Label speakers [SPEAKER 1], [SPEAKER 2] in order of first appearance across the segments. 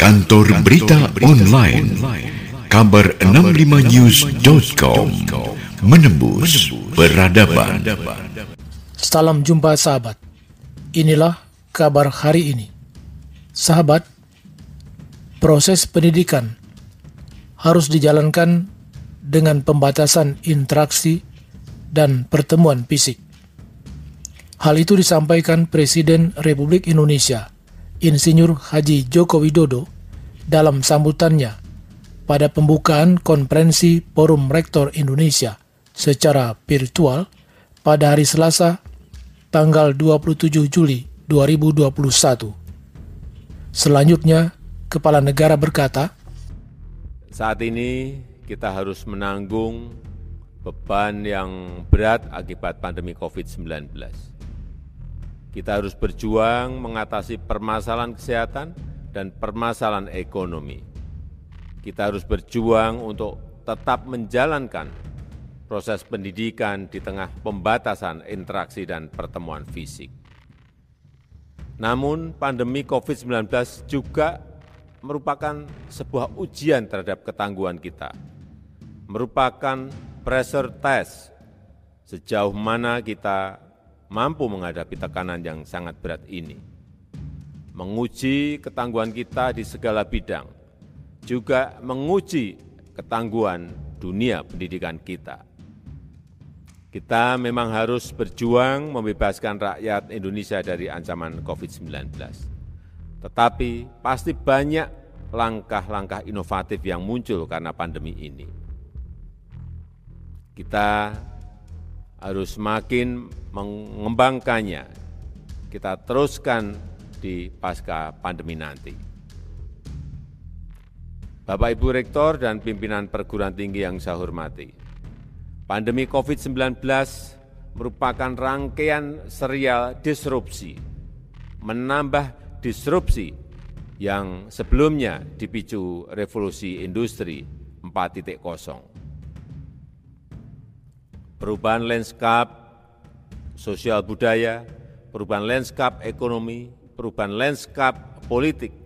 [SPEAKER 1] Kantor Berita Online Kabar 65news.com Menembus Peradaban
[SPEAKER 2] Salam jumpa sahabat. Inilah kabar hari ini. Sahabat, proses pendidikan harus dijalankan dengan pembatasan interaksi dan pertemuan fisik. Hal itu disampaikan Presiden Republik Indonesia Insinyur Haji Joko Widodo dalam sambutannya pada pembukaan konferensi Forum Rektor Indonesia secara virtual pada hari Selasa tanggal 27 Juli 2021. Selanjutnya, Kepala Negara berkata,
[SPEAKER 3] Saat ini kita harus menanggung beban yang berat akibat pandemi COVID-19 kita harus berjuang mengatasi permasalahan kesehatan dan permasalahan ekonomi. Kita harus berjuang untuk tetap menjalankan proses pendidikan di tengah pembatasan interaksi dan pertemuan fisik. Namun, pandemi COVID-19 juga merupakan sebuah ujian terhadap ketangguhan kita, merupakan pressure test sejauh mana kita mampu menghadapi tekanan yang sangat berat ini. Menguji ketangguhan kita di segala bidang, juga menguji ketangguhan dunia pendidikan kita. Kita memang harus berjuang membebaskan rakyat Indonesia dari ancaman COVID-19. Tetapi pasti banyak langkah-langkah inovatif yang muncul karena pandemi ini. Kita harus semakin mengembangkannya. Kita teruskan di pasca pandemi nanti. Bapak Ibu Rektor dan pimpinan perguruan tinggi yang saya hormati, pandemi COVID-19 merupakan rangkaian serial disrupsi, menambah disrupsi yang sebelumnya dipicu revolusi industri 4.0 perubahan lanskap sosial budaya, perubahan lanskap ekonomi, perubahan lanskap politik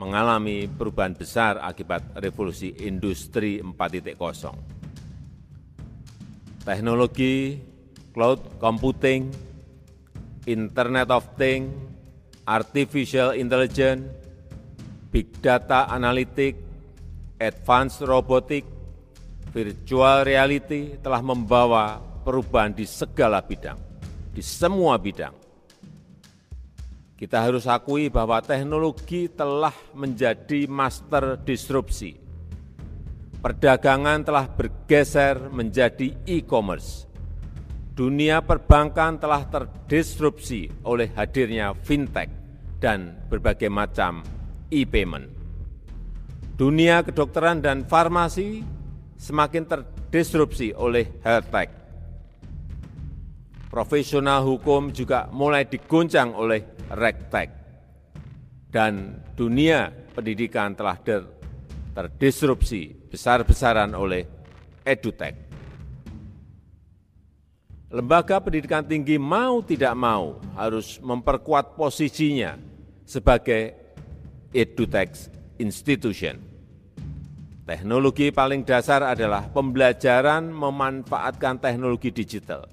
[SPEAKER 3] mengalami perubahan besar akibat revolusi industri 4.0. Teknologi, cloud computing, Internet of Things, artificial intelligence, big data analytic, advanced robotic, virtual reality telah membawa perubahan di segala bidang, di semua bidang. Kita harus akui bahwa teknologi telah menjadi master disrupsi. Perdagangan telah bergeser menjadi e-commerce. Dunia perbankan telah terdisrupsi oleh hadirnya fintech dan berbagai macam e-payment. Dunia kedokteran dan farmasi semakin terdisrupsi oleh health tech. Profesional hukum juga mulai diguncang oleh regtech. Dan dunia pendidikan telah ter, terdisrupsi besar-besaran oleh edutech. Lembaga pendidikan tinggi mau tidak mau harus memperkuat posisinya sebagai edutech institution Teknologi paling dasar adalah pembelajaran memanfaatkan teknologi digital.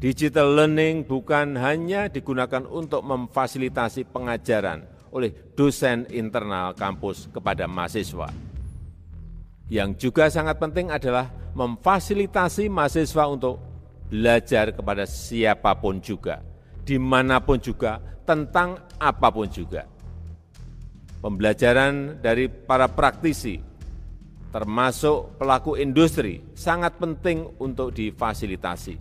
[SPEAKER 3] Digital learning bukan hanya digunakan untuk memfasilitasi pengajaran oleh dosen internal kampus kepada mahasiswa. Yang juga sangat penting adalah memfasilitasi mahasiswa untuk belajar kepada siapa pun juga, di mana pun juga, tentang apa pun juga. Pembelajaran dari para praktisi termasuk pelaku industri, sangat penting untuk difasilitasi.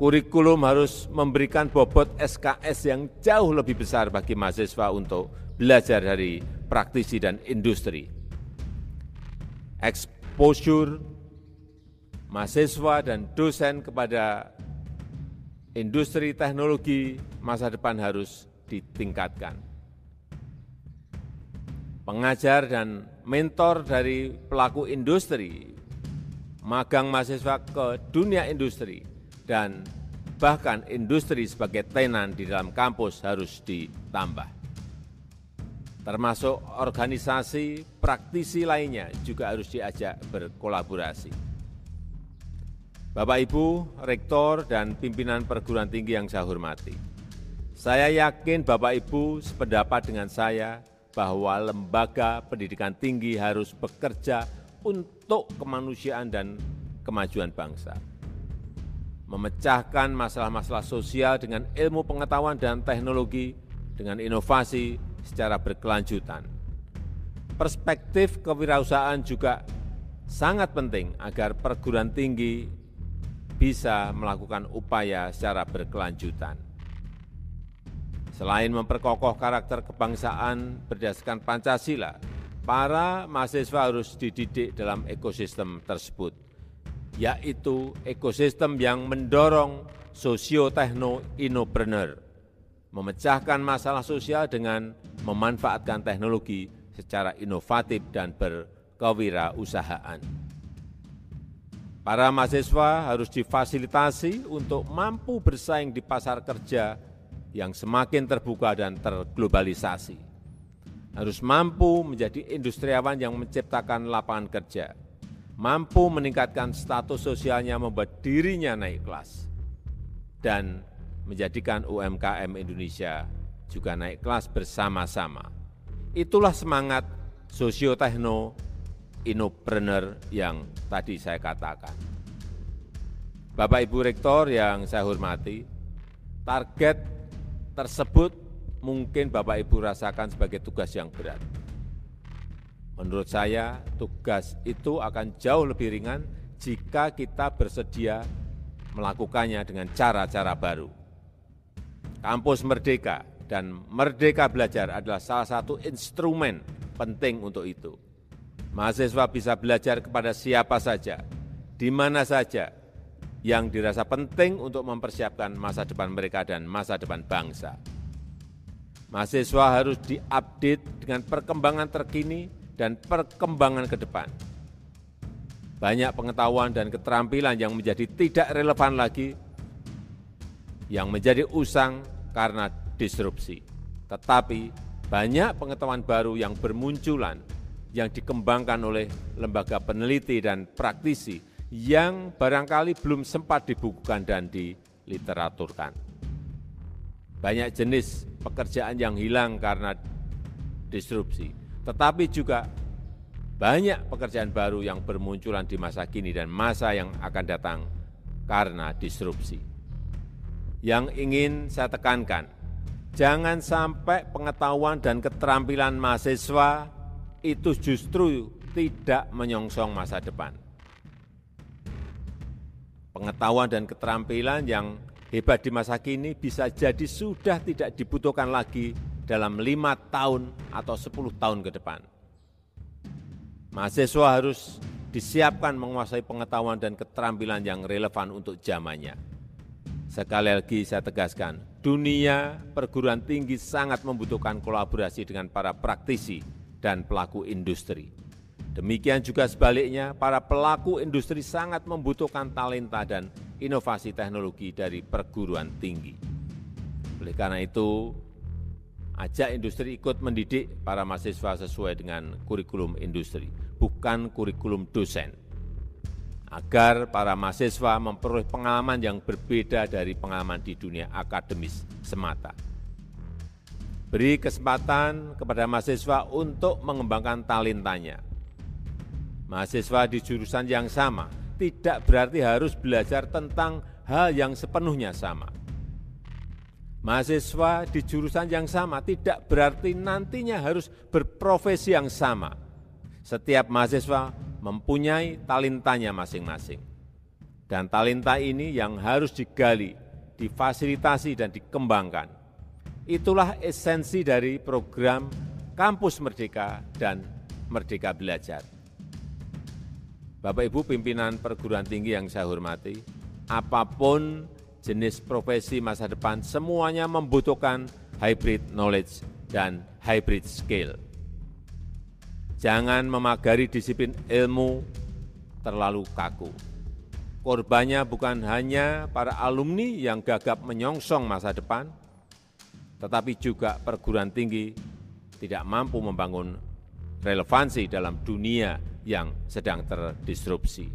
[SPEAKER 3] Kurikulum harus memberikan bobot SKS yang jauh lebih besar bagi mahasiswa untuk belajar dari praktisi dan industri. Exposure mahasiswa dan dosen kepada industri teknologi masa depan harus ditingkatkan pengajar dan mentor dari pelaku industri, magang mahasiswa ke dunia industri, dan bahkan industri sebagai tenan di dalam kampus harus ditambah. termasuk organisasi praktisi lainnya juga harus diajak berkolaborasi. Bapak Ibu, Rektor dan pimpinan perguruan tinggi yang saya hormati, saya yakin Bapak Ibu sependapat dengan saya bahwa lembaga pendidikan tinggi harus bekerja untuk kemanusiaan dan kemajuan bangsa. Memecahkan masalah-masalah sosial dengan ilmu pengetahuan dan teknologi dengan inovasi secara berkelanjutan. Perspektif kewirausahaan juga sangat penting agar perguruan tinggi bisa melakukan upaya secara berkelanjutan. Selain memperkokoh karakter kebangsaan berdasarkan Pancasila, para mahasiswa harus dididik dalam ekosistem tersebut, yaitu ekosistem yang mendorong sosio-tekno-inopreneur, memecahkan masalah sosial dengan memanfaatkan teknologi secara inovatif dan berkewirausahaan. Para mahasiswa harus difasilitasi untuk mampu bersaing di pasar kerja yang semakin terbuka dan terglobalisasi. Harus mampu menjadi industriawan yang menciptakan lapangan kerja, mampu meningkatkan status sosialnya membuat dirinya naik kelas, dan menjadikan UMKM Indonesia juga naik kelas bersama-sama. Itulah semangat sosiotekno inopreneur yang tadi saya katakan. Bapak Ibu Rektor yang saya hormati, target tersebut mungkin Bapak Ibu rasakan sebagai tugas yang berat. Menurut saya, tugas itu akan jauh lebih ringan jika kita bersedia melakukannya dengan cara-cara baru. Kampus Merdeka dan Merdeka Belajar adalah salah satu instrumen penting untuk itu. Mahasiswa bisa belajar kepada siapa saja, di mana saja, yang dirasa penting untuk mempersiapkan masa depan mereka dan masa depan bangsa. Mahasiswa harus diupdate dengan perkembangan terkini dan perkembangan ke depan. Banyak pengetahuan dan keterampilan yang menjadi tidak relevan lagi, yang menjadi usang karena disrupsi. Tetapi banyak pengetahuan baru yang bermunculan, yang dikembangkan oleh lembaga peneliti dan praktisi yang barangkali belum sempat dibukukan dan diliteraturkan. Banyak jenis pekerjaan yang hilang karena disrupsi, tetapi juga banyak pekerjaan baru yang bermunculan di masa kini dan masa yang akan datang karena disrupsi. Yang ingin saya tekankan, jangan sampai pengetahuan dan keterampilan mahasiswa itu justru tidak menyongsong masa depan pengetahuan dan keterampilan yang hebat di masa kini bisa jadi sudah tidak dibutuhkan lagi dalam lima tahun atau sepuluh tahun ke depan. Mahasiswa harus disiapkan menguasai pengetahuan dan keterampilan yang relevan untuk zamannya. Sekali lagi saya tegaskan, dunia perguruan tinggi sangat membutuhkan kolaborasi dengan para praktisi dan pelaku industri. Demikian juga sebaliknya, para pelaku industri sangat membutuhkan talenta dan inovasi teknologi dari perguruan tinggi. Oleh karena itu, ajak industri ikut mendidik para mahasiswa sesuai dengan kurikulum industri, bukan kurikulum dosen. Agar para mahasiswa memperoleh pengalaman yang berbeda dari pengalaman di dunia akademis semata. Beri kesempatan kepada mahasiswa untuk mengembangkan talentanya, mahasiswa di jurusan yang sama tidak berarti harus belajar tentang hal yang sepenuhnya sama. Mahasiswa di jurusan yang sama tidak berarti nantinya harus berprofesi yang sama. Setiap mahasiswa mempunyai talentanya masing-masing. Dan talenta ini yang harus digali, difasilitasi dan dikembangkan. Itulah esensi dari program Kampus Merdeka dan Merdeka Belajar. Bapak Ibu pimpinan perguruan tinggi yang saya hormati, apa pun jenis profesi masa depan semuanya membutuhkan hybrid knowledge dan hybrid skill. Jangan memagari disiplin ilmu terlalu kaku. Korbannya bukan hanya para alumni yang gagap menyongsong masa depan, tetapi juga perguruan tinggi tidak mampu membangun relevansi dalam dunia yang sedang terdisrupsi.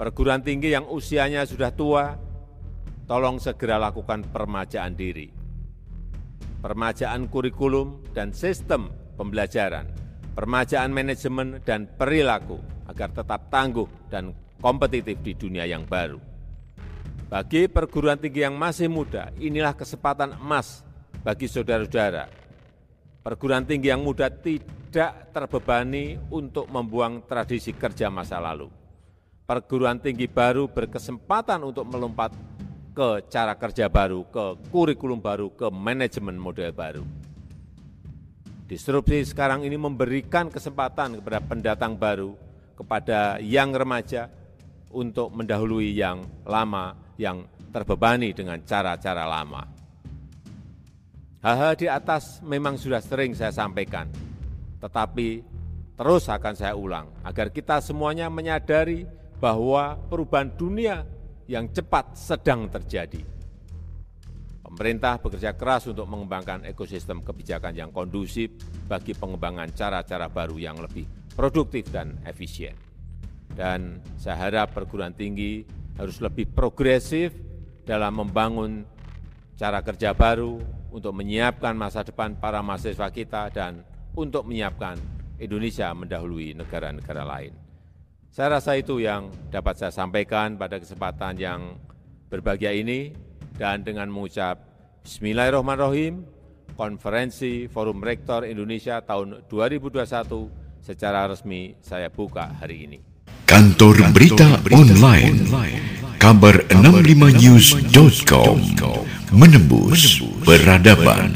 [SPEAKER 3] Perguruan tinggi yang usianya sudah tua, tolong segera lakukan permajaan diri. Permajaan kurikulum dan sistem pembelajaran, permajaan manajemen dan perilaku agar tetap tangguh dan kompetitif di dunia yang baru. Bagi perguruan tinggi yang masih muda, inilah kesempatan emas bagi saudara-saudara. Perguruan tinggi yang muda tidak terbebani untuk membuang tradisi kerja masa lalu. Perguruan tinggi baru berkesempatan untuk melompat ke cara kerja baru, ke kurikulum baru, ke manajemen model baru. Disrupsi sekarang ini memberikan kesempatan kepada pendatang baru, kepada yang remaja, untuk mendahului yang lama, yang terbebani dengan cara-cara lama. Hal-hal di atas memang sudah sering saya sampaikan, tetapi terus akan saya ulang agar kita semuanya menyadari bahwa perubahan dunia yang cepat sedang terjadi. Pemerintah bekerja keras untuk mengembangkan ekosistem kebijakan yang kondusif bagi pengembangan cara-cara baru yang lebih produktif dan efisien. Dan saya harap perguruan tinggi harus lebih progresif dalam membangun cara kerja baru, untuk menyiapkan masa depan para mahasiswa kita dan untuk menyiapkan Indonesia mendahului negara-negara lain. Saya rasa itu yang dapat saya sampaikan pada kesempatan yang berbahagia ini dan dengan mengucap Bismillahirrahmanirrahim, konferensi Forum Rektor Indonesia tahun 2021 secara resmi saya buka hari ini.
[SPEAKER 1] Kantor Berita Online kabar65news.com menembus peradaban.